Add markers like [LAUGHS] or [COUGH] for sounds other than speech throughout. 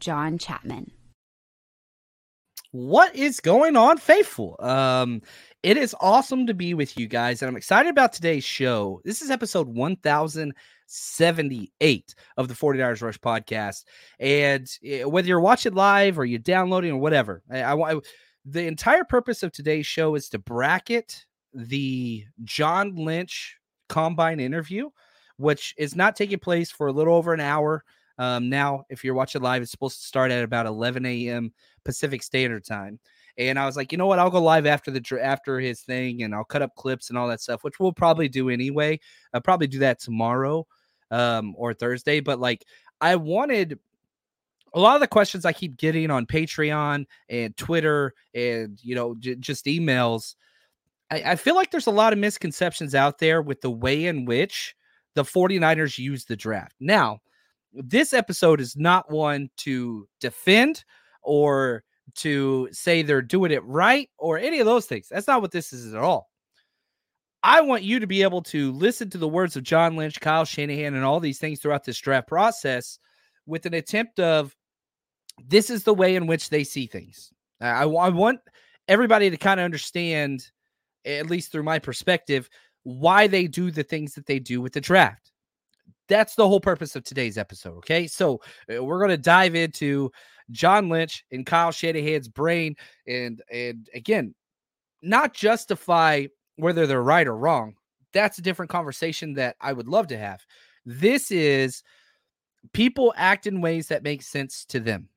John Chapman. What is going on, faithful? Um, it is awesome to be with you guys, and I'm excited about today's show. This is episode 1078 of the 49ers Rush podcast. And eh, whether you're watching live or you're downloading or whatever, I want the entire purpose of today's show is to bracket the John Lynch combine interview, which is not taking place for a little over an hour. Um, now, if you're watching live, it's supposed to start at about 11 a.m. Pacific Standard Time. And I was like, you know what? I'll go live after the after his thing, and I'll cut up clips and all that stuff, which we'll probably do anyway. I'll probably do that tomorrow um, or Thursday. But like, I wanted a lot of the questions I keep getting on Patreon and Twitter and you know j- just emails. I, I feel like there's a lot of misconceptions out there with the way in which the 49ers use the draft. Now, this episode is not one to defend or to say they're doing it right or any of those things. That's not what this is at all. I want you to be able to listen to the words of John Lynch, Kyle Shanahan, and all these things throughout this draft process with an attempt of this is the way in which they see things. I, I want everybody to kind of understand, at least through my perspective, why they do the things that they do with the draft that's the whole purpose of today's episode. Okay. So uh, we're going to dive into John Lynch and Kyle Shanahan's brain and, and again, not justify whether they're right or wrong. That's a different conversation that I would love to have. This is people act in ways that make sense to them.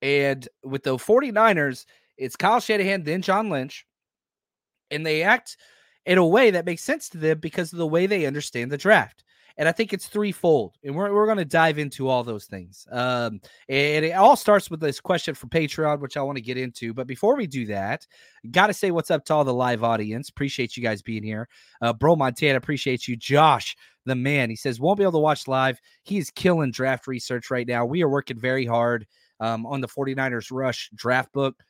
And with the 49ers, it's Kyle Shanahan, then John Lynch, and they act in a way that makes sense to them because of the way they understand the draft. And I think it's threefold. And we're, we're going to dive into all those things. Um, and it all starts with this question from Patreon, which I want to get into. But before we do that, got to say what's up to all the live audience. Appreciate you guys being here. Uh, Bro Montana, appreciate you. Josh, the man, he says, won't be able to watch live. He's killing draft research right now. We are working very hard um, on the 49ers Rush draft book.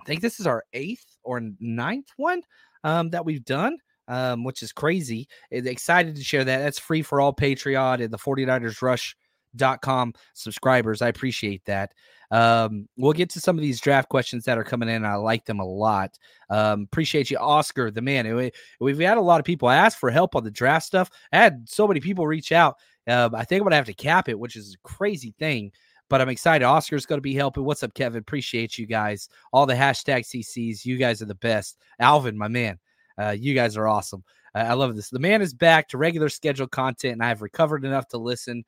I think this is our eighth or ninth one um, that we've done um, which is crazy. Excited to share that. That's free for all Patreon and the 49ers Rush.com subscribers. I appreciate that. Um, we'll get to some of these draft questions that are coming in. I like them a lot. Um, appreciate you, Oscar, the man. We, we've had a lot of people ask for help on the draft stuff. I had so many people reach out. Um, I think I'm gonna have to cap it, which is a crazy thing but I'm excited. Oscar's going to be helping. What's up, Kevin? Appreciate you guys. All the hashtag CCs. You guys are the best. Alvin, my man. Uh, you guys are awesome. Uh, I love this. The man is back to regular scheduled content, and I've recovered enough to listen.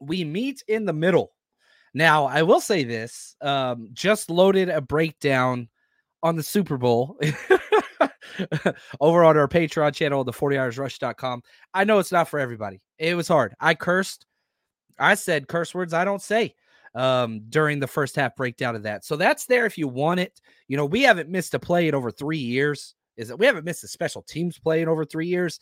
We meet in the middle. Now, I will say this um, just loaded a breakdown on the Super Bowl [LAUGHS] over on our Patreon channel, the 49ersrush.com. I know it's not for everybody. It was hard. I cursed. I said curse words I don't say um, during the first half breakdown of that. So that's there if you want it. You know, we haven't missed a play in over three years is that we haven't missed a special teams play in over three years.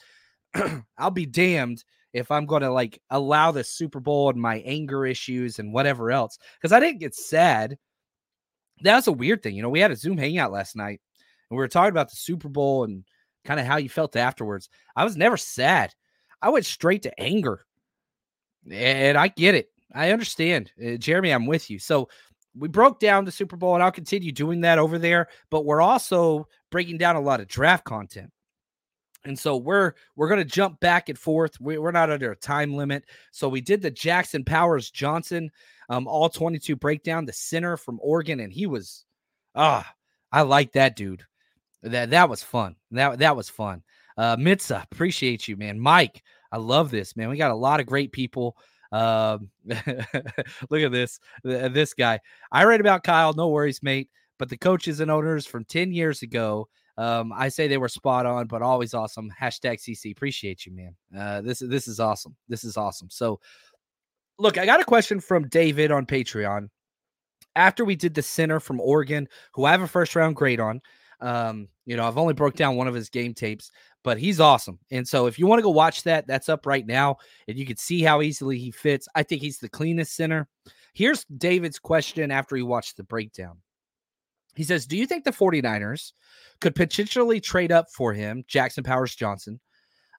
[CLEARS THROAT] I'll be damned if I'm going to like allow the Super Bowl and my anger issues and whatever else because I didn't get sad. That's a weird thing. You know, we had a Zoom hangout last night and we were talking about the Super Bowl and kind of how you felt afterwards. I was never sad. I went straight to anger. And I get it. I understand. Uh, Jeremy, I'm with you. So we broke down the Super Bowl, and I'll continue doing that over there. But we're also breaking down a lot of draft content. And so we're we're gonna jump back and forth. We, are not under a time limit. So we did the Jackson Powers Johnson um, all 22 breakdown, the center from Oregon, and he was ah, I like that dude. That that was fun. That that was fun. Uh Mitza, appreciate you, man. Mike, I love this, man. We got a lot of great people. Um, [LAUGHS] look at this. This guy. I read about Kyle. No worries, mate. But the coaches and owners from 10 years ago, um, I say they were spot on, but always awesome. Hashtag CC. Appreciate you, man. Uh, this this is awesome. This is awesome. So, look, I got a question from David on Patreon. After we did the center from Oregon, who I have a first round grade on, um, you know, I've only broke down one of his game tapes, but he's awesome. And so if you want to go watch that, that's up right now, and you can see how easily he fits. I think he's the cleanest center. Here's David's question after he watched the breakdown. He says, Do you think the 49ers could potentially trade up for him, Jackson Powers Johnson?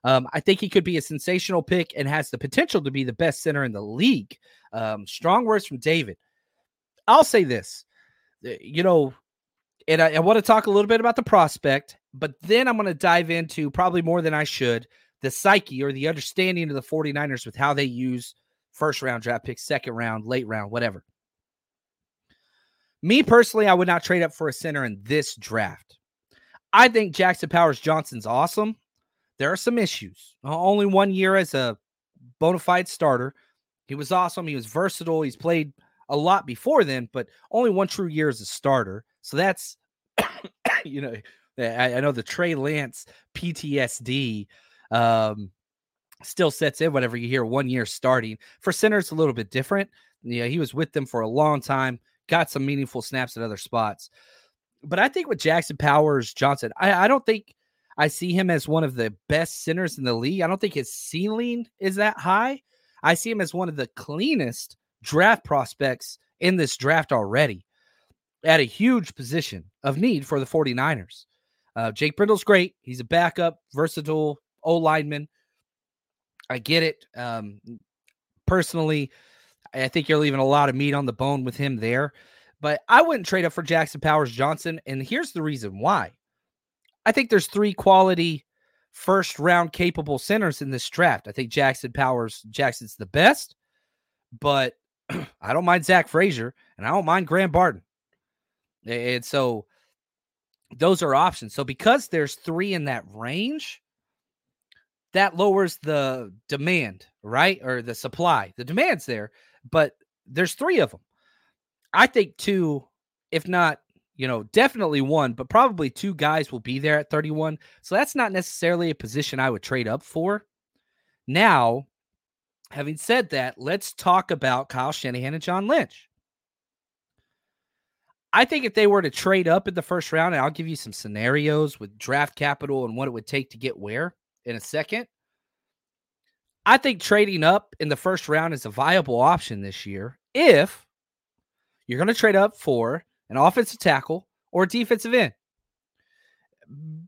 Um, I think he could be a sensational pick and has the potential to be the best center in the league. Um, strong words from David. I'll say this, you know, and I, I want to talk a little bit about the prospect, but then I'm going to dive into probably more than I should the psyche or the understanding of the 49ers with how they use first round draft picks, second round, late round, whatever. Me personally, I would not trade up for a center in this draft. I think Jackson Powers Johnson's awesome. There are some issues. Uh, only one year as a bona fide starter. He was awesome. He was versatile. He's played a lot before then, but only one true year as a starter. So that's, [COUGHS] you know, I, I, know the Trey Lance PTSD um, still sets in whenever you hear one year starting. For center, it's a little bit different. Yeah, he was with them for a long time got some meaningful snaps at other spots. But I think with Jackson Powers Johnson, I, I don't think I see him as one of the best centers in the league. I don't think his ceiling is that high. I see him as one of the cleanest draft prospects in this draft already at a huge position of need for the 49ers. Uh, Jake Brendel's great. He's a backup, versatile O lineman. I get it. Um, personally, I think you're leaving a lot of meat on the bone with him there. But I wouldn't trade up for Jackson Powers Johnson. And here's the reason why. I think there's three quality first round capable centers in this draft. I think Jackson Powers Jackson's the best, but [CLEARS THROAT] I don't mind Zach Frazier and I don't mind Graham Barton. And so those are options. So because there's three in that range, that lowers the demand, right? Or the supply. The demand's there but there's three of them. I think two, if not, you know, definitely one, but probably two guys will be there at 31. So that's not necessarily a position I would trade up for. Now, having said that, let's talk about Kyle Shanahan and John Lynch. I think if they were to trade up in the first round, and I'll give you some scenarios with draft capital and what it would take to get where in a second. I think trading up in the first round is a viable option this year if you're going to trade up for an offensive tackle or defensive end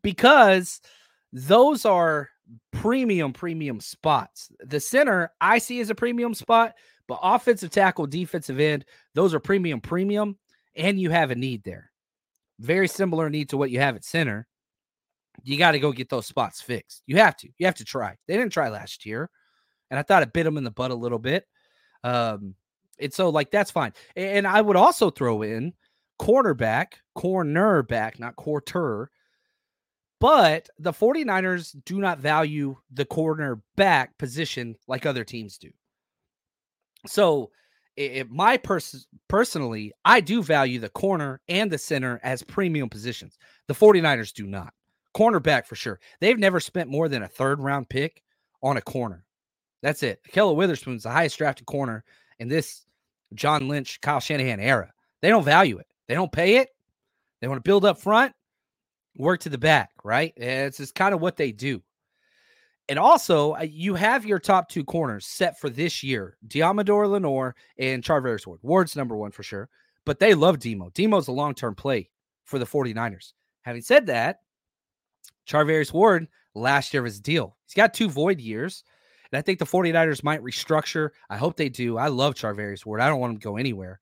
because those are premium premium spots. The center I see as a premium spot, but offensive tackle, defensive end, those are premium premium and you have a need there. Very similar need to what you have at center. You got to go get those spots fixed. You have to. You have to try. They didn't try last year and I thought it bit them in the butt a little bit. Um, and so like that's fine. And I would also throw in cornerback, cornerback, not quarter. But the 49ers do not value the cornerback position like other teams do. So, it, my pers- personally, I do value the corner and the center as premium positions. The 49ers do not. Cornerback for sure. They've never spent more than a third round pick on a corner. That's it. Ahkello Witherspoon's the highest drafted corner in this John Lynch, Kyle Shanahan era. They don't value it. They don't pay it. They want to build up front, work to the back, right? Eh, it's just kind of what they do. And also, uh, you have your top two corners set for this year Deommodore Lenoir and Charvarius Ward. Ward's number one for sure, but they love Demo. Demo's a long term play for the 49ers. Having said that, Charvarius Ward, last year of his deal, he's got two void years. And I think the 49ers might restructure. I hope they do. I love Charvarius Ward. I don't want him to go anywhere.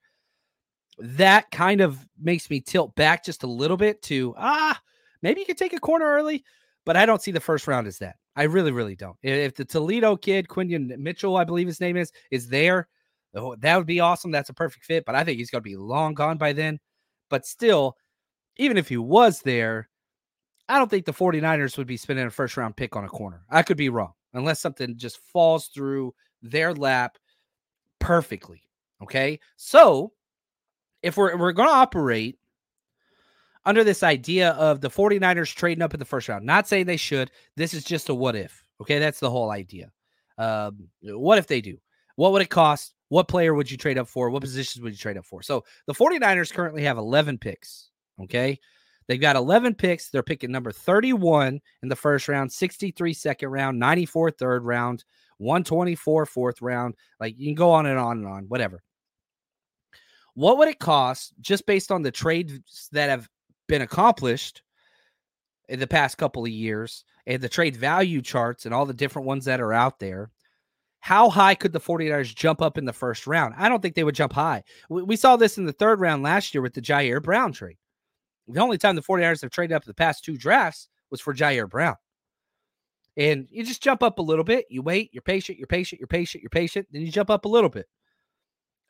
That kind of makes me tilt back just a little bit to, ah, maybe you could take a corner early. But I don't see the first round as that. I really, really don't. If the Toledo kid, Quinyon Mitchell, I believe his name is, is there, oh, that would be awesome. That's a perfect fit, but I think he's going to be long gone by then. But still, even if he was there, I don't think the 49ers would be spending a first round pick on a corner. I could be wrong, unless something just falls through their lap perfectly. Okay. So if we're, we're going to operate under this idea of the 49ers trading up in the first round, not saying they should, this is just a what if. Okay. That's the whole idea. Um, what if they do? What would it cost? What player would you trade up for? What positions would you trade up for? So the 49ers currently have 11 picks. Okay. They've got 11 picks. They're picking number 31 in the first round, 63 second round, 94 third round, 124 fourth round. Like you can go on and on and on, whatever. What would it cost just based on the trades that have been accomplished in the past couple of years and the trade value charts and all the different ones that are out there? How high could the 49ers jump up in the first round? I don't think they would jump high. We, we saw this in the third round last year with the Ji'Ayir Brown trade. The only time the 49ers have traded up the past two drafts was for Ji'Ayir Brown. And you just jump up a little bit. You wait, you're patient, you're patient, you're patient, you're patient. Then you jump up a little bit.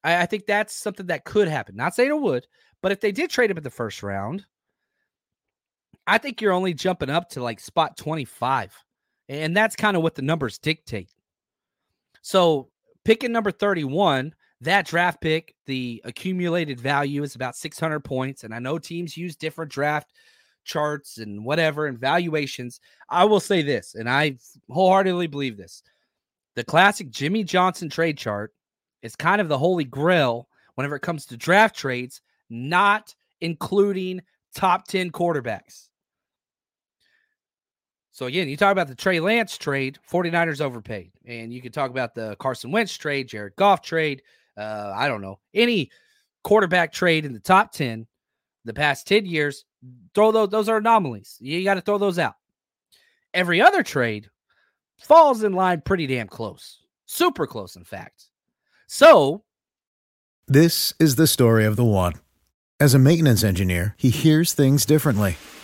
I, I think that's something that could happen. Not saying it would, but if they did trade up in the first round, I think you're only jumping up to like spot 25. And that's kind of what the numbers dictate. So picking number 31, that draft pick, the accumulated value is about 600 points. And I know teams use different draft charts and whatever and valuations. I will say this, and I wholeheartedly believe this the classic Jimmy Johnson trade chart is kind of the holy grail whenever it comes to draft trades, not including top 10 quarterbacks. So again, you talk about the Trey Lance trade, 49ers overpaid. And you can talk about the Carson Wentz trade, Jared Goff trade, uh, I don't know, any quarterback trade in the top 10 the past 10 years, throw those those are anomalies. You got to throw those out. Every other trade falls in line pretty damn close. Super close, in fact. So, this is the story of the one. As a maintenance engineer, he hears things differently.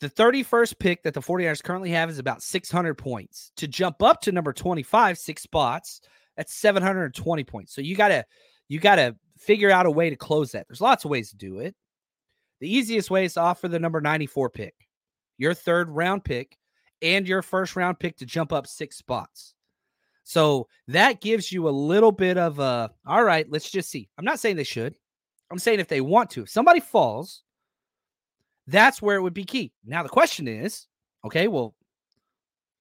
the 31st pick that the 49ers currently have is about 600 points. To jump up to number 25, six spots, that's 720 points. So you got to you got to figure out a way to close that. There's lots of ways to do it. The easiest way is to offer the number 94 pick, your third round pick, and your first round pick to jump up six spots. So that gives you a little bit of a, all right, let's just see. I'm not saying they should. I'm saying if they want to. If somebody falls, that's where it would be key. Now, the question is okay, well,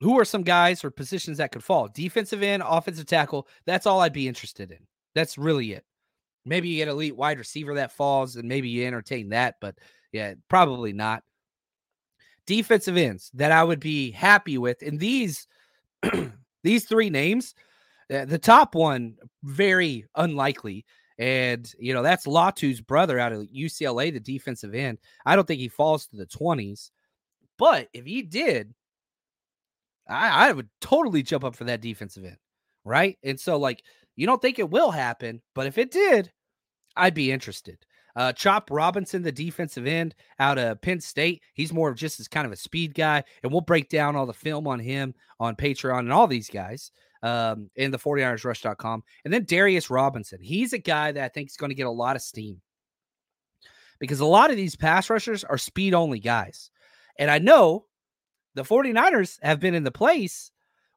who are some guys or positions that could fall? Defensive end, offensive tackle. That's all I'd be interested in. That's really it. Maybe you get elite wide receiver that falls and maybe you entertain that, but yeah, probably not. Defensive ends that I would be happy with. And these [CLEARS THROAT] these three names, uh, the top one very unlikely. And you know, that's Latu's brother out of UCLA, the defensive end. I don't think he falls to the 20s. But if he did, I, I would totally jump up for that defensive end. Right. And so, like, you don't think it will happen, but if it did, I'd be interested. Uh, Chop Robinson, the defensive end out of Penn State, he's more of just as kind of a speed guy, and we'll break down all the film on him on Patreon and all these guys um, in the 49ersrush.com. And then Darius Robinson, he's a guy that I think is going to get a lot of steam because a lot of these pass rushers are speed only guys. And I know the 49ers have been in the place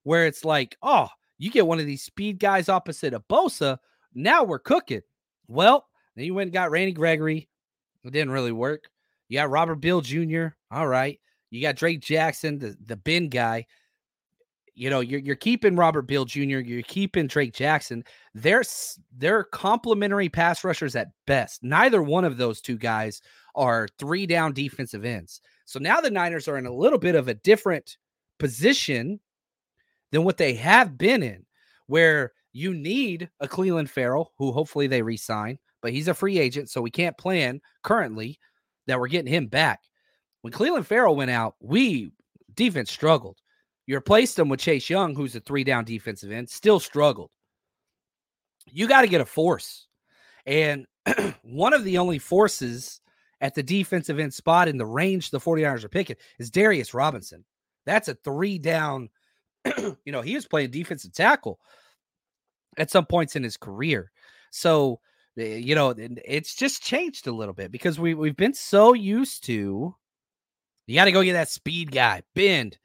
where it's like, oh, you get one of these speed guys opposite of Bosa. Now we're cooking. Well, then you went and got Randy Gregory. It didn't really work. You got Robert Beal Jr. All right. You got Drake Jackson, the, the bin guy. You know, you're, you're keeping Robert Beal Jr., you're keeping Drake Jackson. They're, they're complementary pass rushers at best. Neither one of those two guys are three down defensive ends. So now the Niners are in a little bit of a different position than what they have been in, where you need a Clelin Ferrell, who hopefully they resign, but he's a free agent, so we can't plan currently that we're getting him back. When Clelin Ferrell went out, we defense struggled. You replaced him with Chase Young, who's a three down defensive end, still struggled. You got to get a force. And [CLEARS THROAT] one of the only forces at the defensive end spot in the range the 49ers are picking is Darius Robinson. That's a three down. [CLEARS THROAT] you know, he was playing defensive tackle at some points in his career. So, eh, you know, it's just changed a little bit because we, we've been so used to you got to go get that speed guy, bend,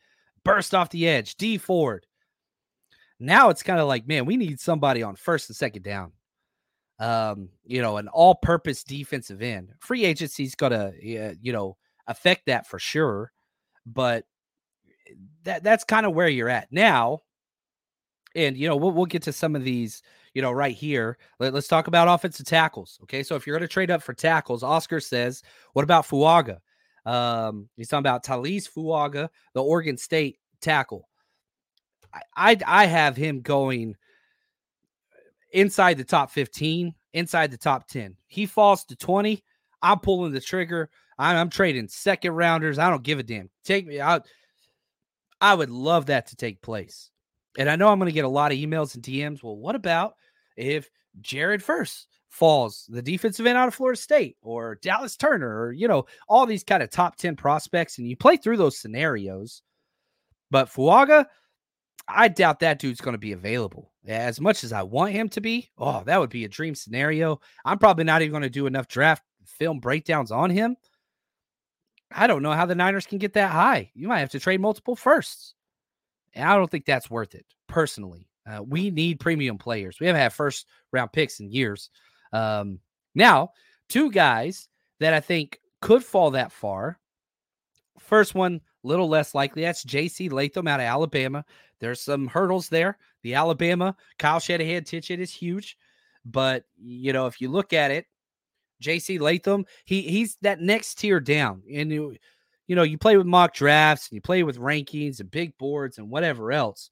burst off the edge, Dee Ford. Now it's kind of like, man, we need somebody on first and second down. Um, you know, an all-purpose defensive end. Free agency's uh, you know, affect that for sure. But that that's kind of where you're at now. And you know, we'll we'll get to some of these, you know, right here. Let, us talk about offensive tackles. Okay, so if you're to trade up for tackles, Oscar says, what about Fuaga? Um, he's talking about Taliese Fuaga, the Oregon State tackle. I, I, I have him going inside the top 15, inside the top 10. He falls to 20. I'm pulling the trigger. I'm, I'm trading second rounders. I don't give a damn. Take me out. I would love that to take place. And I know I'm going to get a lot of emails and DMs. Well, what about if Jared Verse falls, the defensive end out of Florida State or Dallas Turner, or, you know, all these kind of top 10 prospects. And you play through those scenarios. But Fuaga, I doubt that dude's going to be available as much as I want him to be. Oh, that would be a dream scenario. I'm probably not even going to do enough draft film breakdowns on him. I don't know how the Niners can get that high. You might have to trade multiple firsts. And I don't think that's worth it personally. Uh, we need premium players. We haven't had first round picks in years. Um, now, two guys that I think could fall that far. First one, little less likely. That's J.C. Latham out of Alabama. There's some hurdles there. The Alabama Kyle Shanahan ticket is huge, but you know if you look at it, J.C. Latham, he he's that next tier down, and you, you know you play with mock drafts and you play with rankings and big boards and whatever else.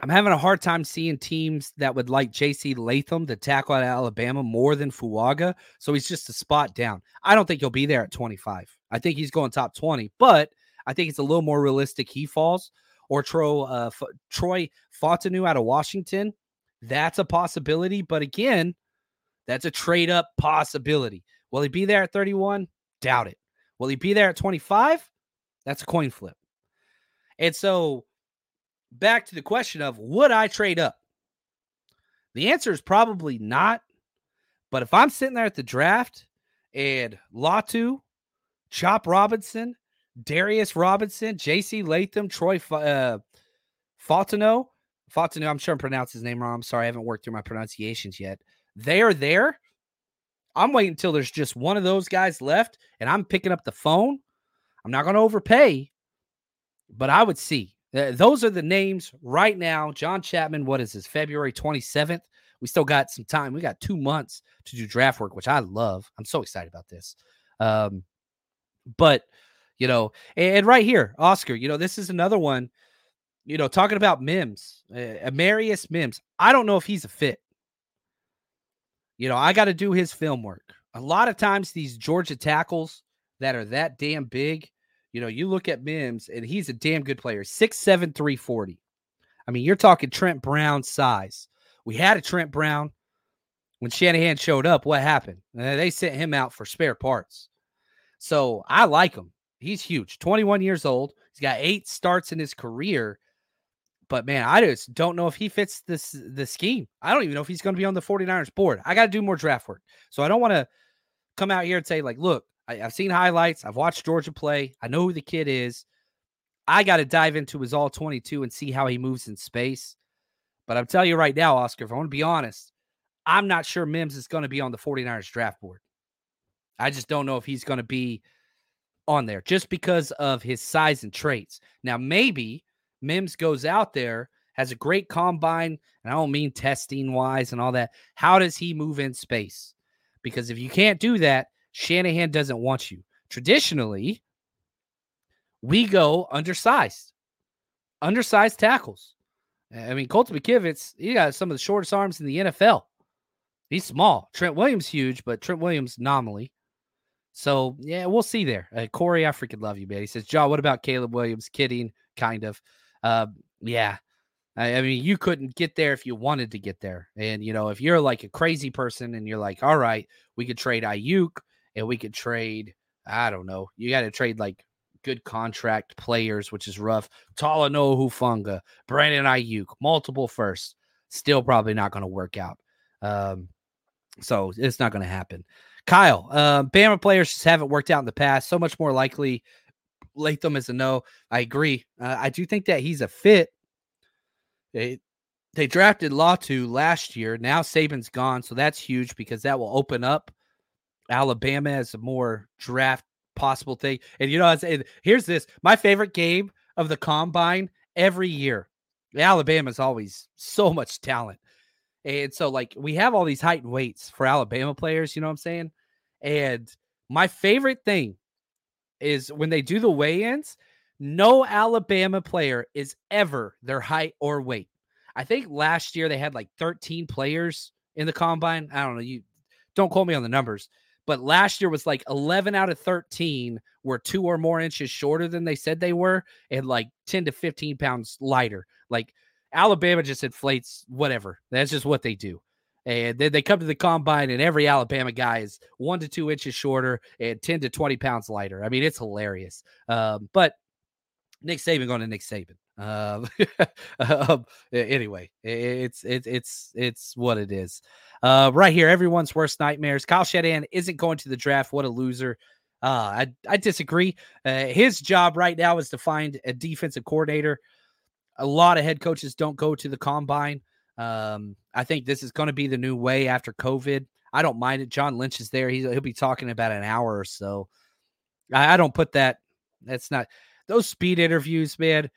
I'm having a hard time seeing teams that would like JC Latham to tackle at Alabama more than Fuaga. So he's just a spot down. I don't think he'll be there at 25. I think he's going top 20, but I think it's a little more realistic he falls. Or Tro, uh, F- Troy Fautanu out of Washington. That's a possibility. But again, that's a trade up possibility. Will he be there at 31? Doubt it. Will he be there at 25? That's a coin flip. And so back to the question of would I trade up? The answer is probably not. But if I'm sitting there at the draft and Latu, Chop Robinson, Darius Robinson, J.C. Latham, Troy uh, Fautano, Fautano, I'm sure I'm pronouncing his name wrong. I'm sorry, I haven't worked through my pronunciations yet. They are there. I'm waiting until there's just one of those guys left, and I'm picking up the phone. I'm not going to overpay, but I would see those are the names right now. John Chapman, what is this, February 27th? We still got some time. We got two months to do draft work, which I love. I'm so excited about this. Um, but, you know, and, and right here, Oscar, you know, this is another one, you know, talking about Mims, uh, Amarius Mims. I don't know if he's a fit. You know, I got to do his film work. A lot of times, these Georgia tackles that are that damn big, you know, you look at Mims, and he's a damn good player. Six seven three forty. I mean, you're talking Trent Brown size. We had a Trent Brown. When Shanahan showed up, what happened? Uh, they sent him out for spare parts. So I like him. He's huge. 21 years old. He's got eight starts in his career. But man, I just don't know if he fits this the scheme. I don't even know if he's going to be on the 49ers board. I got to do more draft work. So I don't want to come out here and say, like, look, I, have seen highlights. I've watched Georgia play. I know who the kid is. I got to dive into his all 22 and see how he moves in space. But I'm telling you right now, Oscar, if I want to be honest, I'm not sure Mims is going to be on the 49ers draft board. I just don't know if he's going to be on there just because of his size and traits. Now, maybe Mims goes out there, has a great combine, and I don't mean testing wise and all that. How does he move in space? Because if you can't do that, Shanahan doesn't want you. Traditionally, we go undersized. undersized tackles. I mean, Colton McKivitz, he got some of the shortest arms in the NFL. He's small. Trent Williams huge, but Trent Williams nominally. So yeah, we'll see there. Uh, Corey, I freaking love you, man. He says, John, what about Caleb Williams? Kidding, kind of. Uh, yeah. I, I, mean, you couldn't get there if you wanted to get there. And you know, if you're like a crazy person and you're like, all right, we could trade Aiyuk and we could trade, I don't know, you got to trade like good contract players, which is rough. Talanoa Hufanga, Brandon Aiyuk, multiple firsts. Still probably not going to work out. Um, so it's not going to happen. Kyle, uh, Bama players just haven't worked out in the past. So much more likely Latham is a no. I agree. Uh, I do think that he's a fit. They they drafted Latu last year. Now Saban's gone, so that's huge because that will open up Alabama as a more draft possible thing. And you know, and here's this: my favorite game of the combine every year. Alabama Alabama's always so much talent. And so, like, we have all these height and weights for Alabama players, you know what I'm saying? And my favorite thing is when they do the weigh ins, no Alabama player is ever their height or weight. I think last year they had like 13 players in the combine. I don't know. You don't quote me on the numbers, but last year was like 11 out of 13 were two or more inches shorter than they said they were and like 10 to 15 pounds lighter. Like, Alabama just inflates whatever. That's just what they do. And then they come to the combine, and every Alabama guy is one to two inches shorter and 10 to 20 pounds lighter. I mean, it's hilarious. Um, but Nick Saban going to Nick Saban. Um, [LAUGHS] um, anyway, it's it's it's it's what it is. Uh, right here, everyone's worst nightmares. Kyle Shanahan isn't going to the draft. What a loser. Uh, I I disagree. Uh, his job right now is to find a defensive coordinator a lot of head coaches don't go to the combine. Um, I think this is going to be the new way after COVID. I don't mind it. John Lynch is there. He's, he'll be talking about an hour or so. I, I don't put that. That's not those speed interviews, man.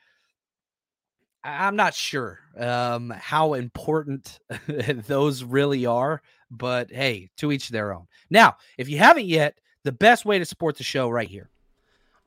I'm not sure um, how important [LAUGHS] those really are, but hey, to each their own. Now, if you haven't yet, the best way to support the show right here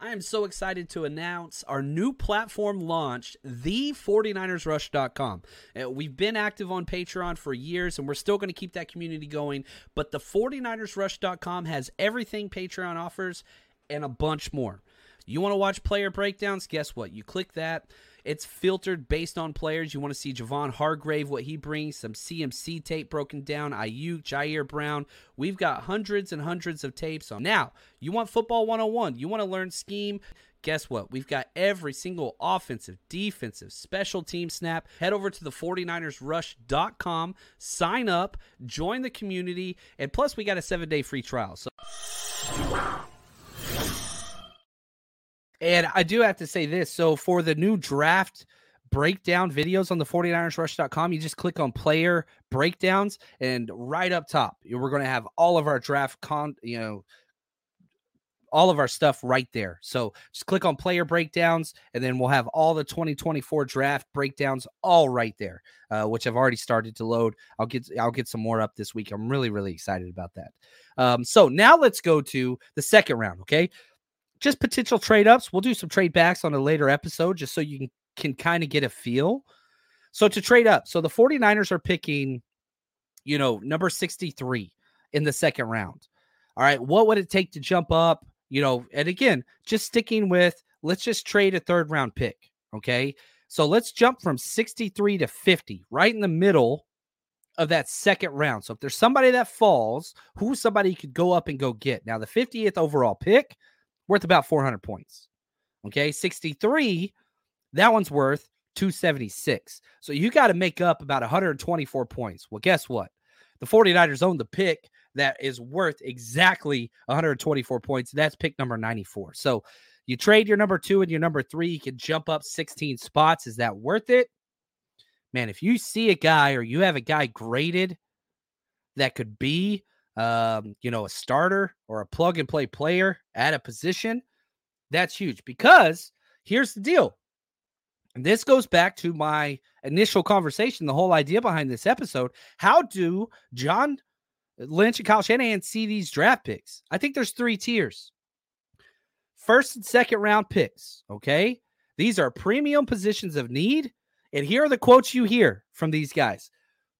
I am so excited to announce our new platform launched, the49ersrush.com. Uh, we've been active on Patreon for years and we're still going to keep that community going, but the 49ersrush.com has everything Patreon offers and a bunch more. You want to watch player breakdowns? Guess what? You click that. It's filtered based on players. You want to see Javon Hargrave, what he brings, some CMC tape broken down, Aiyuk, Ji'Ayir Brown. We've got hundreds and hundreds of tapes on. Now, you want football 101. You want to learn scheme. Guess what? We've got every single offensive, defensive, special team snap. Head over to the 49ersrush.com, sign up, join the community, and plus we got a seven day free trial. So and I do have to say this. So for the new draft breakdown videos on the 49ersrush.com, you just click on player breakdowns and right up top, we're going to have all of our draft con, you know, all of our stuff right there. So just click on player breakdowns, and then we'll have all the 2024 draft breakdowns all right there, uh, which I've already started to load. I'll get I'll get some more up this week. I'm really really excited about that. Um, so now let's go to the second round. Okay, just potential trade ups. We'll do some trade backs on a later episode just so you can, can kind of get a feel. So to trade up, so the 49ers are picking, you know, number 63 in the second round. All right. What would it take to jump up? You know, and again, just sticking with let's just trade a third round pick. Okay. So let's jump from 63 to 50, right in the middle of that second round. So if there's somebody that falls, who's somebody you could go up and go get? Now, the 50th overall pick, worth about 400 points. Okay, 63, that one's worth 276. So you got to make up about 124 points. Well, guess what? The 49ers own the pick that is worth exactly 124 points. That's pick number 94. So you trade your number two and your number three, you can jump up 16 spots. Is that worth it? Man, if you see a guy or you have a guy graded that could be um, you know, a starter or a plug and play player at a position, that's huge because here's the deal. And this goes back to my initial conversation, the whole idea behind this episode. How do John Lynch and Kyle Shanahan see these draft picks? I think there's three tiers. First and second round picks, okay? These are premium positions of need. And here are the quotes you hear from these guys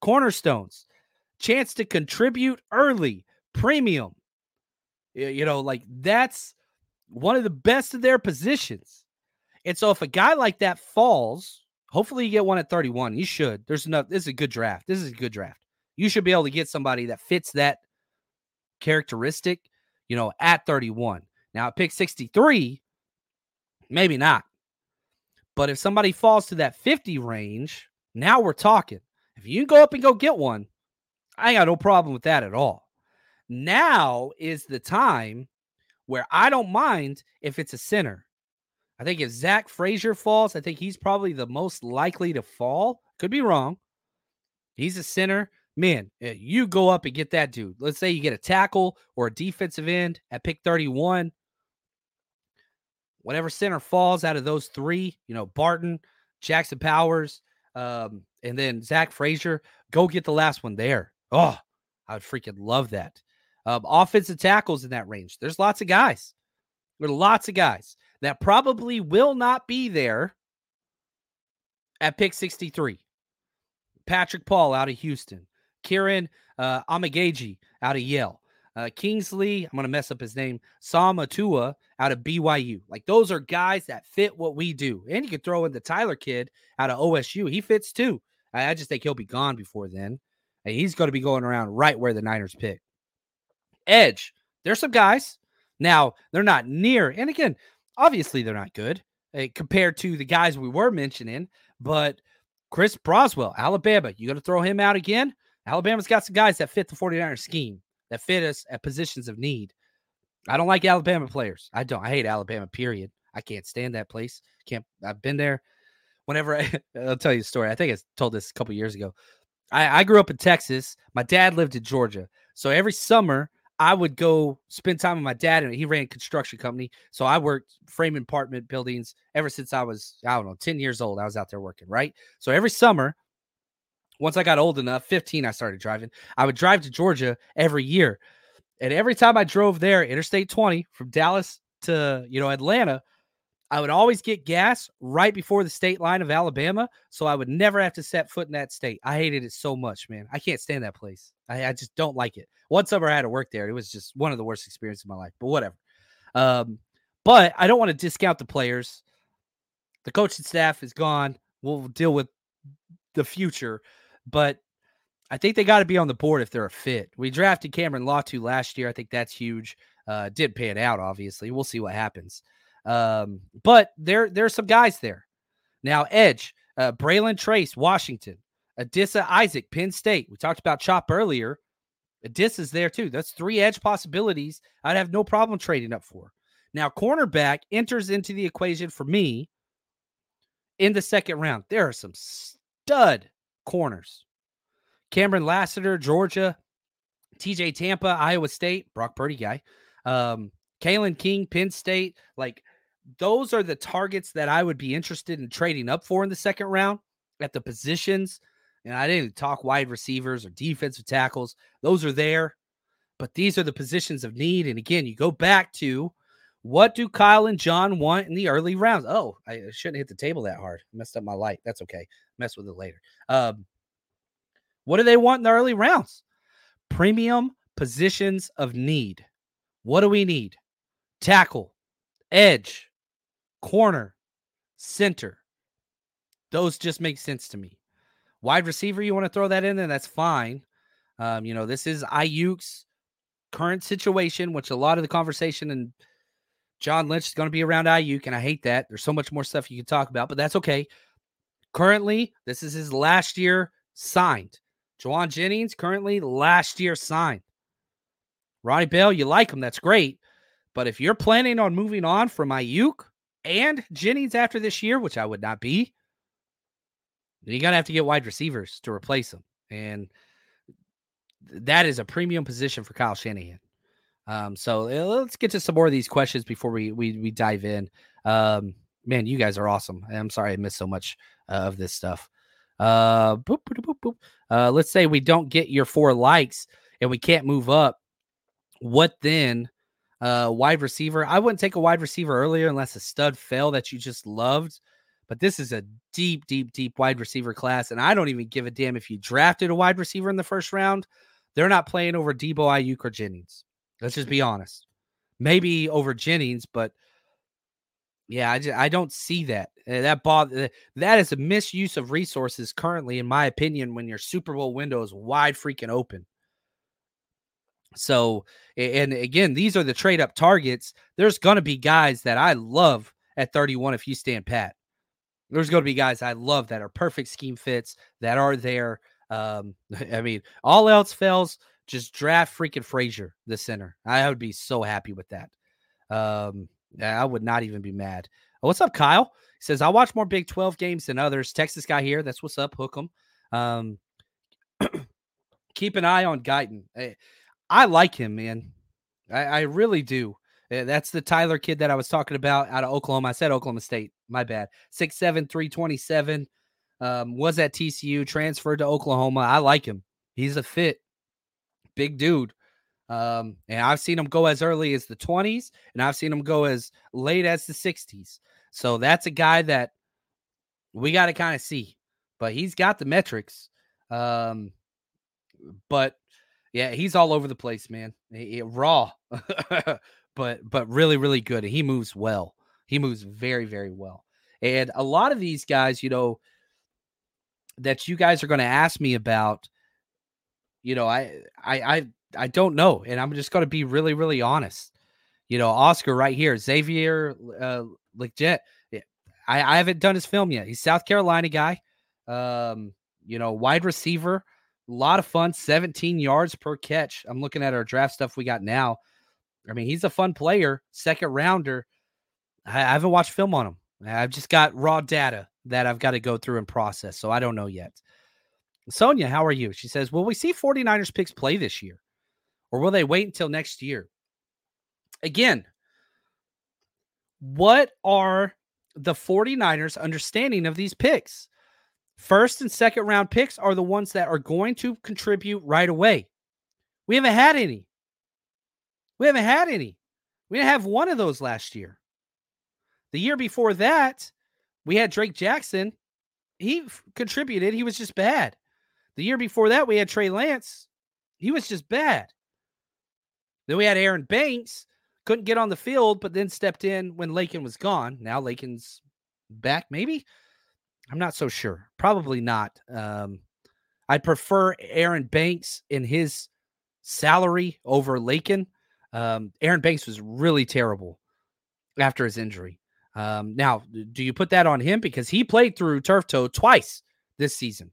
cornerstones, chance to contribute early, premium. You know, like that's one of the best of their positions. And so if a guy like that falls, hopefully you get one at 31. You should. There's enough. This is a good draft. This is a good draft. You should be able to get somebody that fits that characteristic, you know, at 31. Now at pick 63, maybe not. But if somebody falls to that 50 range, now we're talking. If you go up and go get one, I got no problem with that at all. Now is the time where I don't mind if it's a center. I think if Zach Frazier falls, I think he's probably the most likely to fall. Could be wrong. He's a center. Man, eh, you go up and get that dude. Let's say you get a tackle or a defensive end at pick 31 whatever center falls out of those three, you know, Barton, Jackson Powers, um, and then Zach Frazier, go get the last one there. Oh, I would freaking love that. Um, offensive tackles in that range. There's lots of guys. There are lots of guys that probably will not be there at pick 63. Patrick Paul out of Houston. Kiran uh, Amegadjie out of Yale uh, Kingsley, I'm going to mess up his name, Samatua out of BYU. Like those are guys that fit what we do. And you could throw in the Tyler kid out of OSU. He fits too. I, I just think he'll be gone before then. And he's going to be going around right where the Niners pick. Edge, there's some guys. Now, they're not near. And again, obviously they're not good uh, compared to the guys we were mentioning. But Chris Braswell, Alabama, you going to throw him out again? Alabama's got some guys that fit the 49ers scheme that fit us at positions of need. I don't like Alabama players. I don't. I hate Alabama, period. I can't stand that place. Can't. I've been there. Whenever I, [LAUGHS] will tell you a story. I think I told this a couple years ago. I, I grew up in Texas. My dad lived in Georgia. So every summer I would go spend time with my dad, and he ran a construction company. So I worked framing apartment buildings ever since I was, I don't know, 10 years old. I was out there working, right? So every summer once I got old enough, 15, I started driving. I would drive to Georgia every year. And every time I drove there, Interstate 20 from Dallas to, you know, Atlanta, I would always get gas right before the state line of Alabama. So I would never have to set foot in that state. I hated it so much, man. I can't stand that place. I, I just don't like it. One summer I had to work there. It was just one of the worst experiences of my life, but whatever. Um, but I don't want to discount the players. The coaching staff is gone. We'll deal with the future but I think they got to be on the board if they're a fit. We drafted Cameron Latu last year. I think that's huge. Uh, did pay it out, obviously. We'll see what happens. Um, but there, there's some guys there. Now, Edge, uh, Bralen Trice, Washington, Adisa Isaac, Penn State. We talked about Chop earlier. Adisa is there too. That's three edge possibilities. I'd have no problem trading up for. Now, cornerback enters into the equation for me in the second round. There are some stud corners. Cameron Lassiter, Georgia. TJ Tampa, Iowa State, Brock Purdy guy. Um, Kalen King, Penn State. Like those are the targets that I would be interested in trading up for in the second round at the positions. And I didn't talk wide receivers or defensive tackles. Those are there. But these are the positions of need. And again, you go back to what do Kyle and John want in the early rounds? Oh, I shouldn't hit the table that hard. I messed up my light. That's okay. Mess with it later. Um, what do they want in the early rounds? Premium positions of need. What do we need? Tackle, edge, corner, center. Those just make sense to me. Wide receiver, you want to throw that in there? That's fine. Um, you know, this is Aiyuk's current situation, which a lot of the conversation and John Lynch is going to be around Aiyuk, and I hate that. There's so much more stuff you can talk about, but that's okay. Currently, this is his last year signed. Jauan Jennings, currently last year signed. Ronnie Bell, you like him. That's great. But if you're planning on moving on from Aiyuk and Jennings after this year, which I would not be, then you got to have to get wide receivers to replace them. And that is a premium position for Kyle Shanahan. Um, so eh, let's get to some more of these questions before we we, we dive in. Um, man, you guys are awesome. I'm sorry I missed so much uh, of this stuff. Uh, boop, boop, boop, uh, let's say we don't get your four likes and we can't move up. What then? Uh, wide receiver. I wouldn't take a wide receiver earlier unless a stud fell that you just loved. But this is a deep, deep, deep wide receiver class. And I don't even give a damn if you drafted a wide receiver in the first round. They're not playing over Deebo Aiyuk or Jennings. Let's just be honest. Maybe over Jennings, but yeah, I, just, I don't see that. Uh, that bother, that is a misuse of resources currently, in my opinion, when your Super Bowl window is wide freaking open. So, and again, these are the trade up targets. There's going to be guys that I love at 31 if you stand pat. There's going to be guys I love that are perfect scheme fits that are there. Um, [LAUGHS] I mean, all else fails, just draft freaking Frazier, the center. I would be so happy with that. Um, I would not even be mad. Oh, what's up, Kyle? He says, I watch more Big 12 games than others. Texas guy here. That's what's up. Hook 'em. Um, [CLEARS THROAT] keep an eye on Guyton. Eh, I like him, man. I, I really do. Eh, that's the Tyler kid that I was talking about out of Oklahoma. I said Oklahoma State. My bad. Six seven three twenty seven. Um, was at TCU, transferred to Oklahoma. I like him. He's a fit. Big dude. Um, and I've seen him go as early as the 20s, and I've seen him go as late as the 60s. So that's a guy that we got to kind of see. But he's got the metrics. Um, but yeah, he's all over the place, man. He, he, raw, [LAUGHS] but but really really good. He moves well. He moves very very well. And a lot of these guys, you know, that you guys are going to ask me about, you know, I I I I don't know, and I'm just going to be really really honest. You know, Oscar right here, Xavier uh, Legette. I, I haven't done his film yet. He's South Carolina guy. Um, you know, wide receiver a lot of fun, 17 yards per catch. I'm looking at our draft stuff we got now. I mean, he's a fun player, second rounder. I, I haven't watched film on him. I've just got raw data that I've got to go through and process. So I don't know yet. Sonia, how are you? She says, Will we see 49ers picks play this year? Or will they wait until next year? Again, what are the 49ers' understanding of these picks? First and second round picks are the ones that are going to contribute right away. We haven't had any. We haven't had any. We didn't have one of those last year. The year before that, we had Drake Jackson. He f- contributed. He was just bad. The year before that, we had Trey Lance. He was just bad. Then we had Aaron Banks. Couldn't get on the field, but then stepped in when Laken was gone. Now Laken's back, maybe. I'm not so sure. Probably not. Um, I prefer Aaron Banks in his salary over Laken. Um, Aaron Banks was really terrible after his injury. Um, now, do you put that on him because he played through turf toe twice this season?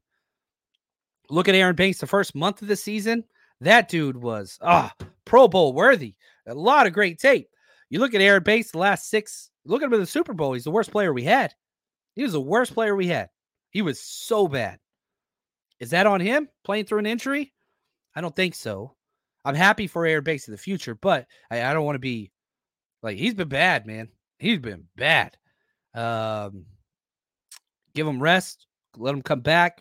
Look at Aaron Banks the first month of the season. That dude was ah Pro Bowl worthy. A lot of great tape. You look at Aaron Banks the last six. Look at him in the Super Bowl. He's the worst player we had. He was the worst player we had. He was so bad. Is that on him playing through an injury? I don't think so. I'm happy for Aaron Banks in the future, but I, I don't want to be like he's been bad, man. He's been bad. Um, give him rest, let him come back.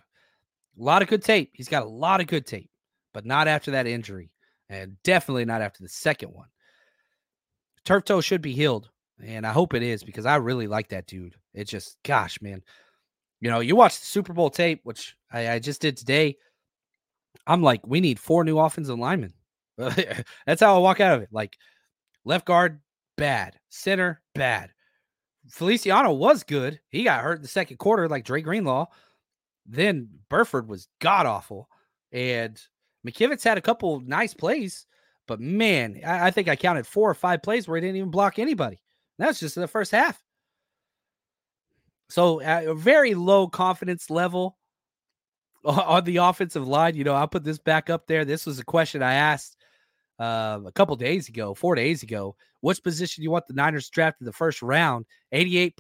A lot of good tape. He's got a lot of good tape, but not after that injury, and definitely not after the second one. Turf toe should be healed. And I hope it is because I really like that dude. It just, gosh, man. You know, you watch the Super Bowl tape, which I, I just did today. I'm like, we need four new offensive linemen. [LAUGHS] That's how I walk out of it. Like, left guard, bad. Center, bad. Feliciano was good. He got hurt in the second quarter, like Dre Greenlaw. Then Burford was god awful. And McKivitz had a couple nice plays, but man, I, I, think I counted four or five plays where he didn't even block anybody. That's just in the first half. So a very low confidence level on the offensive line. You know, I'll put this back up there. This was a question I asked uh, a couple days ago, four days ago. Which position you want the Niners drafted the first round? 88%,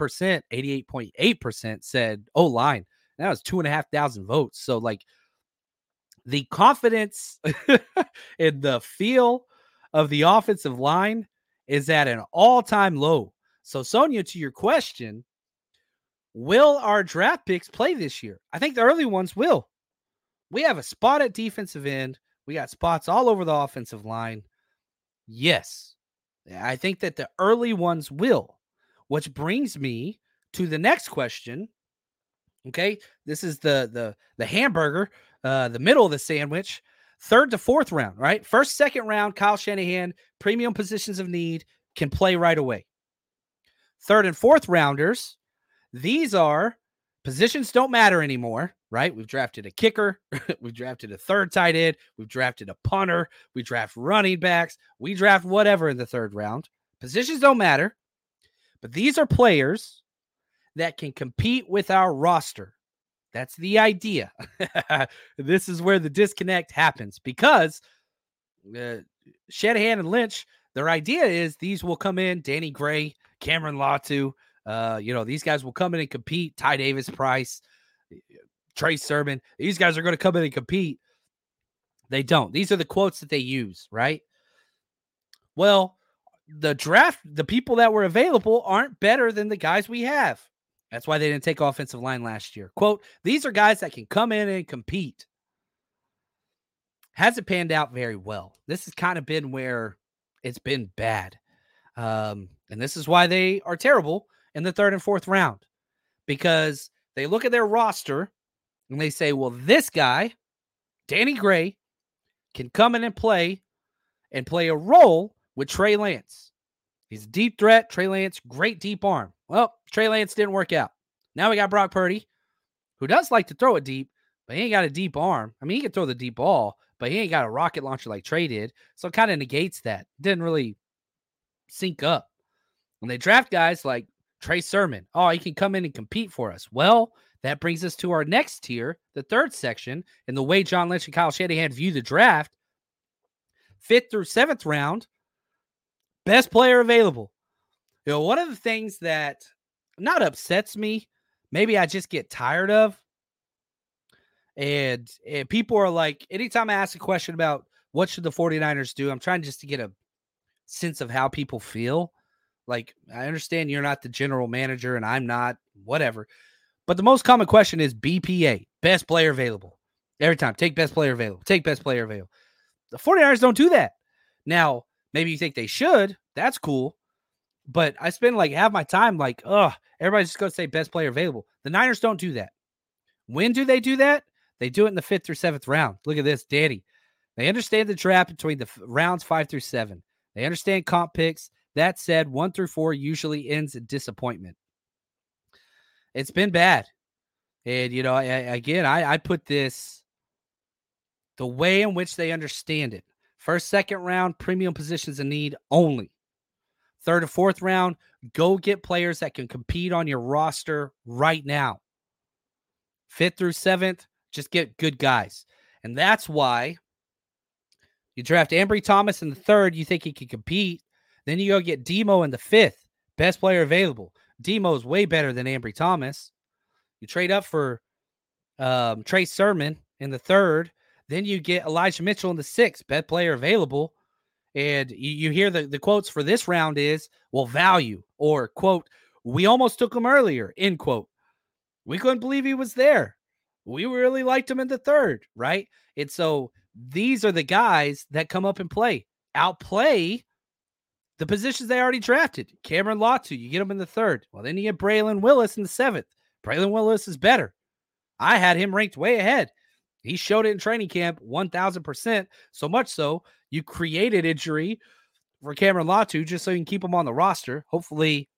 88.8% said O line. That was two and a half thousand votes. So, like, the confidence [LAUGHS] and the feel of the offensive line is at an all time low. So, Sonia, to your question, will our draft picks play this year? I think the early ones will. We have a spot at defensive end, we got spots all over the offensive line. Yes, I think that the early ones will, which brings me to the next question. Okay, this is the the the hamburger, uh, the middle of the sandwich. Third to fourth round, right? First, second round, Kyle Shanahan, premium positions of need, can play right away. Third and fourth rounders, these are positions don't matter anymore, right? We've drafted a kicker, [LAUGHS] we've drafted a third tight end, we've drafted a punter, we draft running backs, we draft whatever in the third round. Positions don't matter, but these are players that can compete with our roster. That's the idea. [LAUGHS] this is where the disconnect happens because uh, Shanahan and Lynch, their idea is these will come in, Danny Gray, Cameron Latu, uh, you know, these guys will come in and compete. Ty Davis Price, Trey Sermon, these guys are going to come in and compete. They don't. These are the quotes that they use, right? Well, the draft, the people that were available aren't better than the guys we have. That's why they didn't take offensive line last year. Quote, these are guys that can come in and compete. Hasn't panned out very well. This has kind of been where it's been bad. Um, and this is why they are terrible in the third and fourth round because they look at their roster and they say, well, this guy, Danny Gray, can come in and play and play a role with Trey Lance. He's a deep threat. Trey Lance, great deep arm. Well, Trey Lance didn't work out. Now we got Brock Purdy, who does like to throw it deep, but he ain't got a deep arm. I mean, he can throw the deep ball, but he ain't got a rocket launcher like Trey did. So it kind of negates that. Didn't really sync up. When they draft guys like Trey Sermon, oh, he can come in and compete for us. Well, that brings us to our next tier, the third section, and the way John Lynch and Kyle Shanahan view the draft. Fifth through seventh round, best player available. You know, one of the things that not upsets me, maybe I just get tired of. And, and people are like, anytime I ask a question about what should the 49ers do, I'm trying just to get a sense of how people feel. Like, I understand you're not the general manager and I'm not, whatever. But the most common question is BPA, best player available. Every time, take best player available, take best player available. The 49ers don't do that. Now, maybe you think they should. That's cool. But I spend like half my time like, oh, everybody's just going to say best player available. The Niners don't do that. When do they do that? They do it in the fifth or seventh round. Look at this, Danny. They understand the draft between the f- rounds five through seven. They understand comp picks. That said, one through four usually ends in disappointment. It's been bad. And, you know, I, again, I, I put this the way in which they understand it. First, second round, premium positions in need only. Third or fourth round, go get players that can compete on your roster right now. Fifth through seventh, just get good guys. And that's why you draft Ambry Thomas in the third, you think he can compete. Then you go get Demo in the fifth, best player available. Demo is way better than Ambry Thomas. You trade up for um, Trey Sermon in the third. Then you get Elijah Mitchell in the sixth, best player available. And you, you hear the, the quotes for this round is, well, value or quote, we almost took him earlier, end quote. We couldn't believe he was there. We really liked him in the third, right? And so these are the guys that come up and play, outplay the positions they already drafted. Cameron Latu, you get him in the third. Well, then you get Brayden Willis in the seventh. Brayden Willis is better. I had him ranked way ahead. He showed it in training camp 1000%. So much so, you created injury for Cameron Latu just so you can keep him on the roster. Hopefully,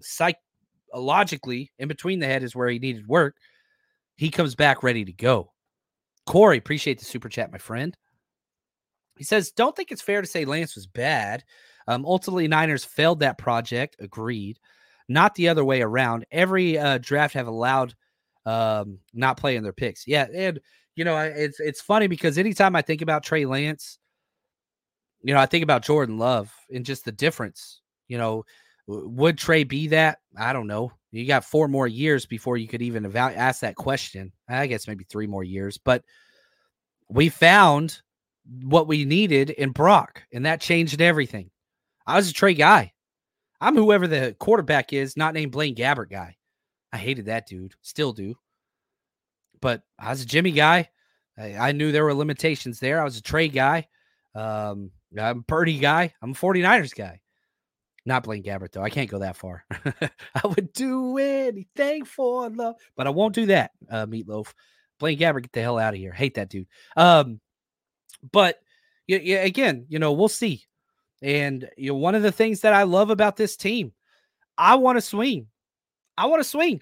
psychologically, in between the head is where he needed work. He comes back ready to go. Corey, appreciate the super chat, my friend. He says, Don't think it's fair to say Lance was bad. Um, ultimately, Niners failed that project. Agreed. Not the other way around. Every uh, draft have allowed um, not playing their picks. Yeah, and you know, it's it's funny because anytime I think about Trey Lance, you know, I think about Jordan Love and just the difference. You know, would Trey be that? I don't know. You got four more years before you could even ask that question. I guess maybe three more years, but we found what we needed in Brock, and that changed everything. I was a Trey guy. I'm whoever the quarterback is, not named Blaine Gabbert guy. I hated that dude. Still do. But I was a Jimmy guy. I, I knew there were limitations there. I was a Trey guy. Um, I'm a Purdy guy. I'm a 49ers guy. Not Blaine Gabbert though. I can't go that far. [LAUGHS] I would do anything for love, but I won't do that. Uh, Meatloaf, Blaine Gabbert, get the hell out of here. Hate that dude. Um, but yeah, yeah, again, you know, we'll see. And you know, one of the things that I love about this team, I want to swing. I want to swing.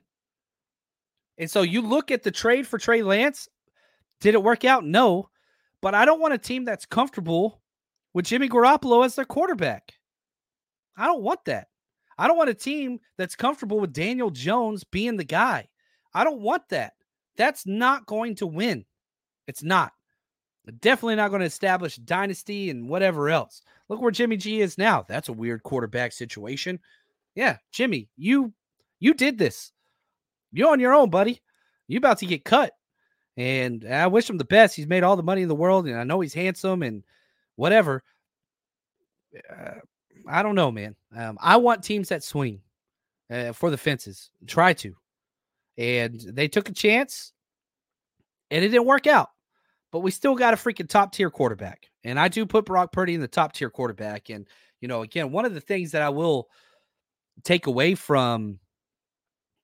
And so you look at the trade for Trey Lance. Did it work out? No. But I don't want a team that's comfortable with Jimmy Garoppolo as their quarterback. I don't want that. I don't want a team that's comfortable with Daniel Jones being the guy. I don't want that. That's not going to win. It's not. Definitely not going to establish dynasty and whatever else. Look where Jimmy G is now. That's a weird quarterback situation. Yeah, Jimmy, you you did this. You're on your own, buddy. You about to get cut. And I wish him the best. He's made all the money in the world, and I know he's handsome and whatever. Uh, I don't know, man. Um, I want teams that swing uh, for the fences. Try to. And they took a chance, and it didn't work out. But we still got a freaking top tier quarterback. And I do put Brock Purdy in the top tier quarterback. And, you know, again, one of the things that I will take away from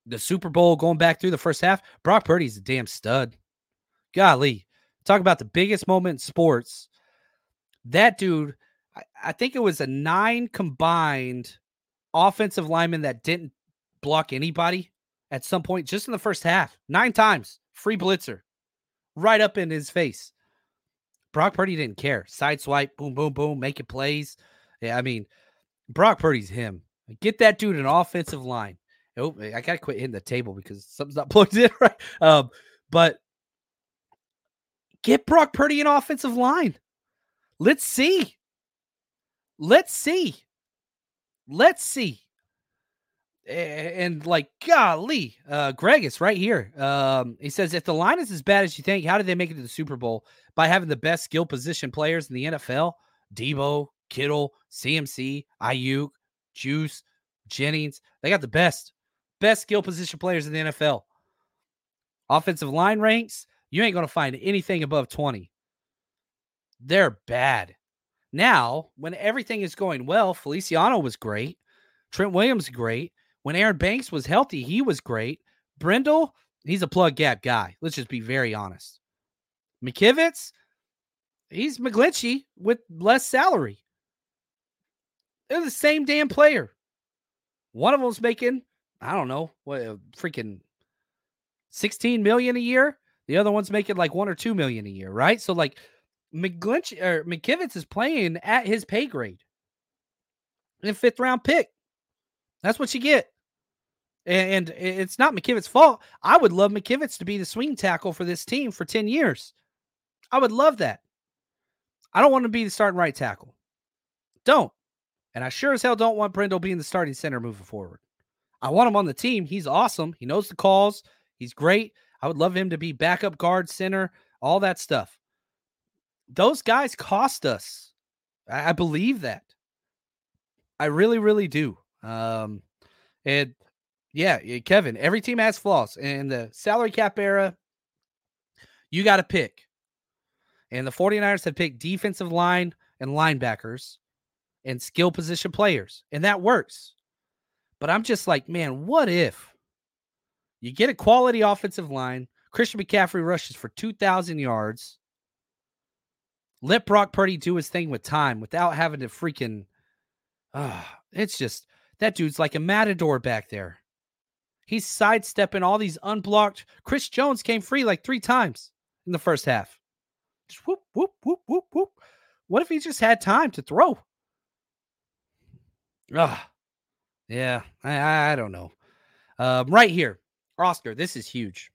the Super Bowl going back through the first half, Brock Purdy's a damn stud. Golly, talk about the biggest moment in sports. That dude, I, think it was a nine combined offensive lineman that didn't block anybody at some point just in the first half. Nine times, free blitzer, right up in his face. Brock Purdy didn't care. Side swipe, boom, boom, boom, making plays. Yeah, I mean, Brock Purdy's him. Get that dude an offensive line. Oh, I gotta quit hitting the table because something's not [LAUGHS] plugged in right. Um, but get Brock Purdy an offensive line. Let's see. Let's see. Let's see. And like, golly, uh, Greg is right here. Um, he says, if the line is as bad as you think, how did they make it to the Super Bowl? By having the best skill position players in the NFL Deebo, Kittle, CMC, Aiyuk, Juice, Jennings. They got the best, best skill position players in the NFL. Offensive line ranks, you ain't going to find anything above 20. They're bad. Now, when everything is going well, Feliciano was great. Trent Williams great. When Aaron Banks was healthy, he was great. Brendel, he's a plug gap guy. Let's just be very honest. McKivitz, he's McGlinchey with less salary. They're the same damn player. One of them's making, I don't know, what uh, freaking 16 million a year. The other one's making like one or two million a year, right? So like McGlinch or McKivitz is playing at his pay grade. And fifth round pick. That's what you get. And, and it's not McKivitz's fault. I would love McKivitz to be the swing tackle for this team for 10 years. I would love that. I don't want to be the starting right tackle. Don't. And I sure as hell don't want Brendel being the starting center moving forward. I want him on the team. He's awesome. He knows the calls. He's great. I would love him to be backup guard, center, all that stuff. Those guys cost us. I, I believe that. I really, really do. Um, and yeah, Kevin, every team has flaws. In the salary cap era, you got to pick. And the 49ers have picked defensive line and linebackers and skill position players, and that works. But I'm just like, man, what if you get a quality offensive line? Christian McCaffrey rushes for 2,000 yards. Let Brock Purdy do his thing with time without having to freaking. Uh, it's just that dude's like a matador back there. He's sidestepping all these unblocked. Chris Jones came free like three times in the first half. Just whoop, whoop, whoop, whoop, whoop. What if he just had time to throw? Ah, yeah, I, I don't know. Um, right here, Oscar, this is huge.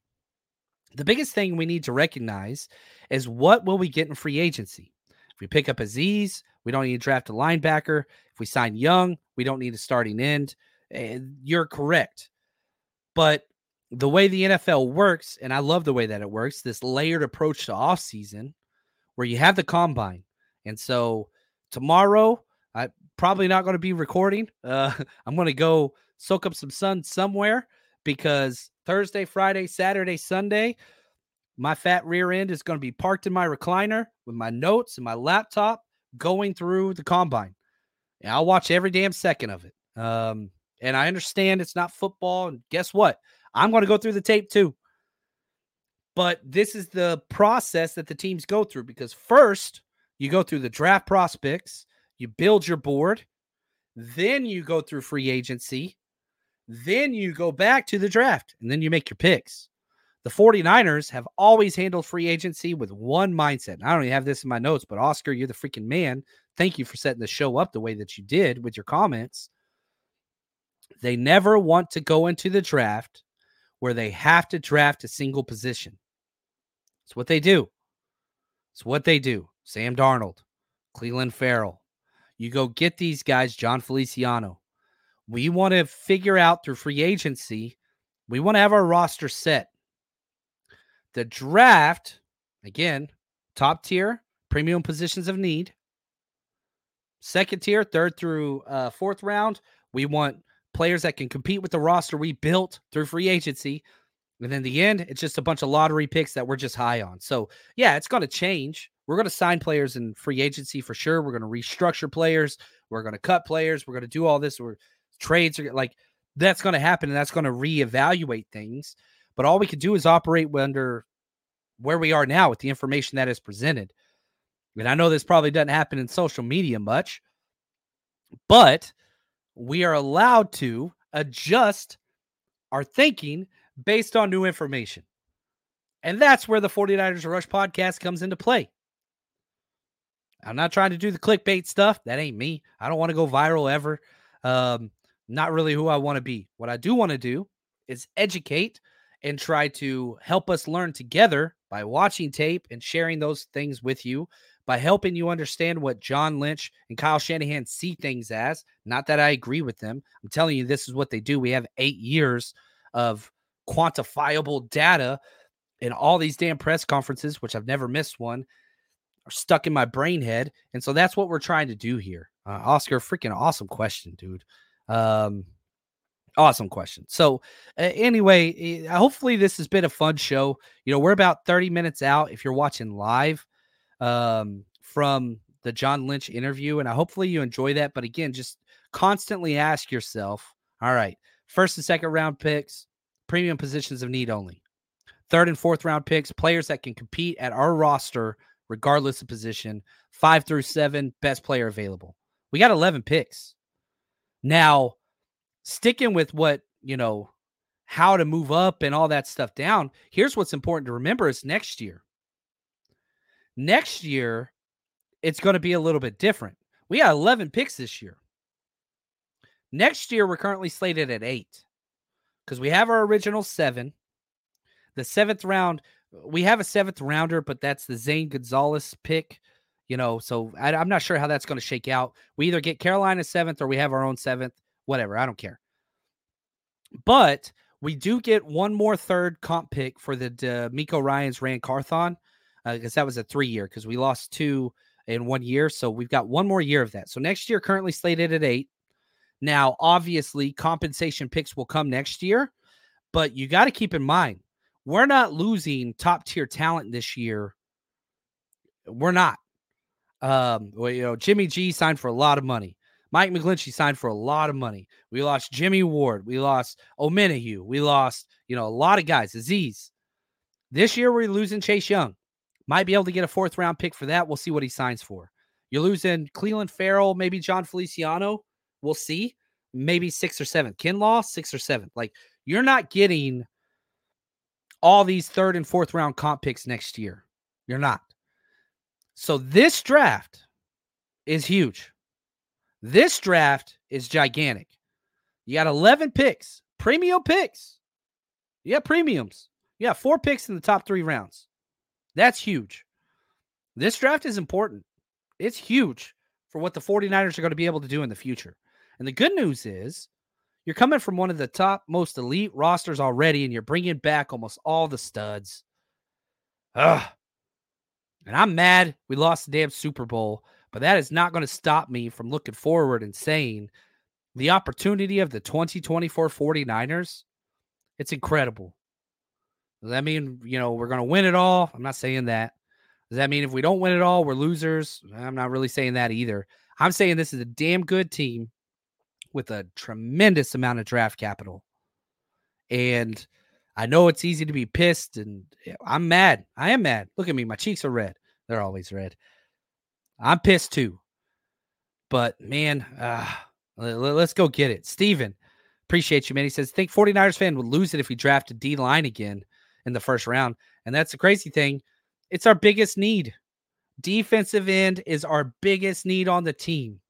The biggest thing we need to recognize is what will we get in free agency? If we pick up Azeez, we don't need to draft a linebacker. If we sign Young, we don't need a starting end. And you're correct. But the way the NFL works, and I love the way that it works, this layered approach to offseason where you have the combine. And so tomorrow, I probably not going to be recording. Uh, [LAUGHS] I'm going to go soak up some sun somewhere because Thursday, Friday, Saturday, Sunday, my fat rear end is going to be parked in my recliner with my notes and my laptop going through the combine. And I'll watch every damn second of it. Um, and I understand it's not football. And guess what? I'm going to go through the tape too. But this is the process that the teams go through because first you go through the draft prospects, you build your board, then you go through free agency, then you go back to the draft, and then you make your picks. The 49ers have always handled free agency with one mindset. I don't even have this in my notes, but Oscar, you're the freaking man. Thank you for setting the show up the way that you did with your comments. They never want to go into the draft where they have to draft a single position. It's what they do. It's what they do. Sam Darnold, Clelin Ferrell. You go get these guys, Jon Feliciano. We want to figure out through free agency, we want to have our roster set. The draft, again, top tier, premium positions of need. Second tier, third through uh, fourth round, we want players that can compete with the roster we built through free agency. And in the end, it's just a bunch of lottery picks that we're just high on. So, yeah, it's going to change. We're going to sign players in free agency for sure. We're going to restructure players. We're going to cut players. We're going to do all this. We're trades are like that's going to happen and that's going to reevaluate things. But all we can do is operate under where we are now with the information that is presented. And I know this probably doesn't happen in social media much, but we are allowed to adjust our thinking based on new information. And that's where the 49ers Rush podcast comes into play. I'm not trying to do the clickbait stuff. That ain't me. I don't want to go viral ever. Um, not really who I want to be. What I do want to do is educate and try to help us learn together by watching tape and sharing those things with you, by helping you understand what John Lynch and Kyle Shanahan see things as. Not that I agree with them. I'm telling you, this is what they do. We have eight years of quantifiable data in all these damn press conferences, which I've never missed one, are stuck in my brain head. And so that's what we're trying to do here. Uh, Oscar, freaking awesome question, dude. Um, awesome question. So, uh, anyway, hopefully this has been a fun show. You know, we're about 30 minutes out if you're watching live um, from the John Lynch interview, and I hopefully you enjoy that. But again, just constantly ask yourself, all right, first and second round picks, premium positions of need only. Third and fourth round picks, players that can compete at our roster regardless of position. Five through seven, best player available. We got 11 picks. Now, sticking with what, you know, how to move up and all that stuff down, here's what's important to remember is next year. Next year, it's going to be a little bit different. We got 11 picks this year. Next year, we're currently slated at eight because we have our original seven. The seventh round, we have a seventh rounder, but that's the Zane Gonzalez pick. You know, so I, am not sure how that's going to shake out. We either get Carolina seventh or we have our own seventh, whatever. I don't care. But we do get one more third comp pick for the DeMeco Ryans Ran Carthon because uh, that was a three year because we lost two in one year. So we've got one more year of that. So next year, currently slated at eight. Now, obviously, compensation picks will come next year, but you got to keep in mind we're not losing top tier talent this year. We're not. Um, well, you know, Jimmy G signed for a lot of money. Mike McGlinchey signed for a lot of money. We lost Jimmy Ward. We lost Omenihu. We lost, you know, a lot of guys. Azeez. This year we're losing Chase Young. Might be able to get a fourth round pick for that. We'll see what he signs for. You're losing Clelin Ferrell, maybe Jon Feliciano. We'll see. Maybe six or seven. Kinlaw, six or seven. Like you're not getting all these third and fourth round comp picks next year. You're not. So this draft is huge. This draft is gigantic. You got 11 picks, premium picks. You got premiums. You got four picks in the top three rounds. That's huge. This draft is important. It's huge for what the 49ers are going to be able to do in the future. And the good news is you're coming from one of the top most elite rosters already, and you're bringing back almost all the studs. Ugh. And I'm mad we lost the damn Super Bowl, but that is not going to stop me from looking forward and saying the opportunity of the 2024 49ers, it's incredible. Does that mean, you know, we're going to win it all? I'm not saying that. Does that mean if we don't win it all, we're losers? I'm not really saying that either. I'm saying this is a damn good team with a tremendous amount of draft capital. And I know it's easy to be pissed and eh, I'm mad. I am mad. Look at me. My cheeks are red. They're always red. I'm pissed too. But man, uh, let's go get it. Steven, appreciate you, man. He says, think 49ers fan would lose it if we drafted D line again in the first round. And that's the crazy thing. It's our biggest need. Defensive end is our biggest need on the team.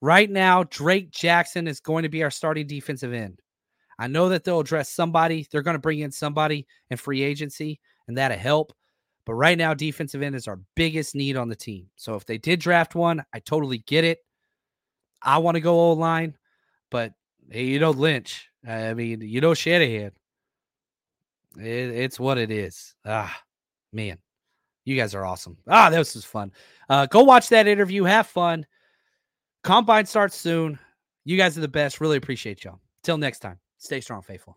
Right now, Drake Jackson is going to be our starting defensive end. I know that they'll address somebody. They're going to bring in somebody in free agency, and that'll help. But right now, defensive end is our biggest need on the team. So if they did draft one, I totally get it. I want to go old line, but hey, you know Lynch. I mean, you know Shanahan. It, it's what it is. Ah, man, you guys are awesome. Ah, this was fun. Uh, go watch that interview. Have fun. Combine starts soon. You guys are the best. Really appreciate y'all. Till next time, stay strong, faithful.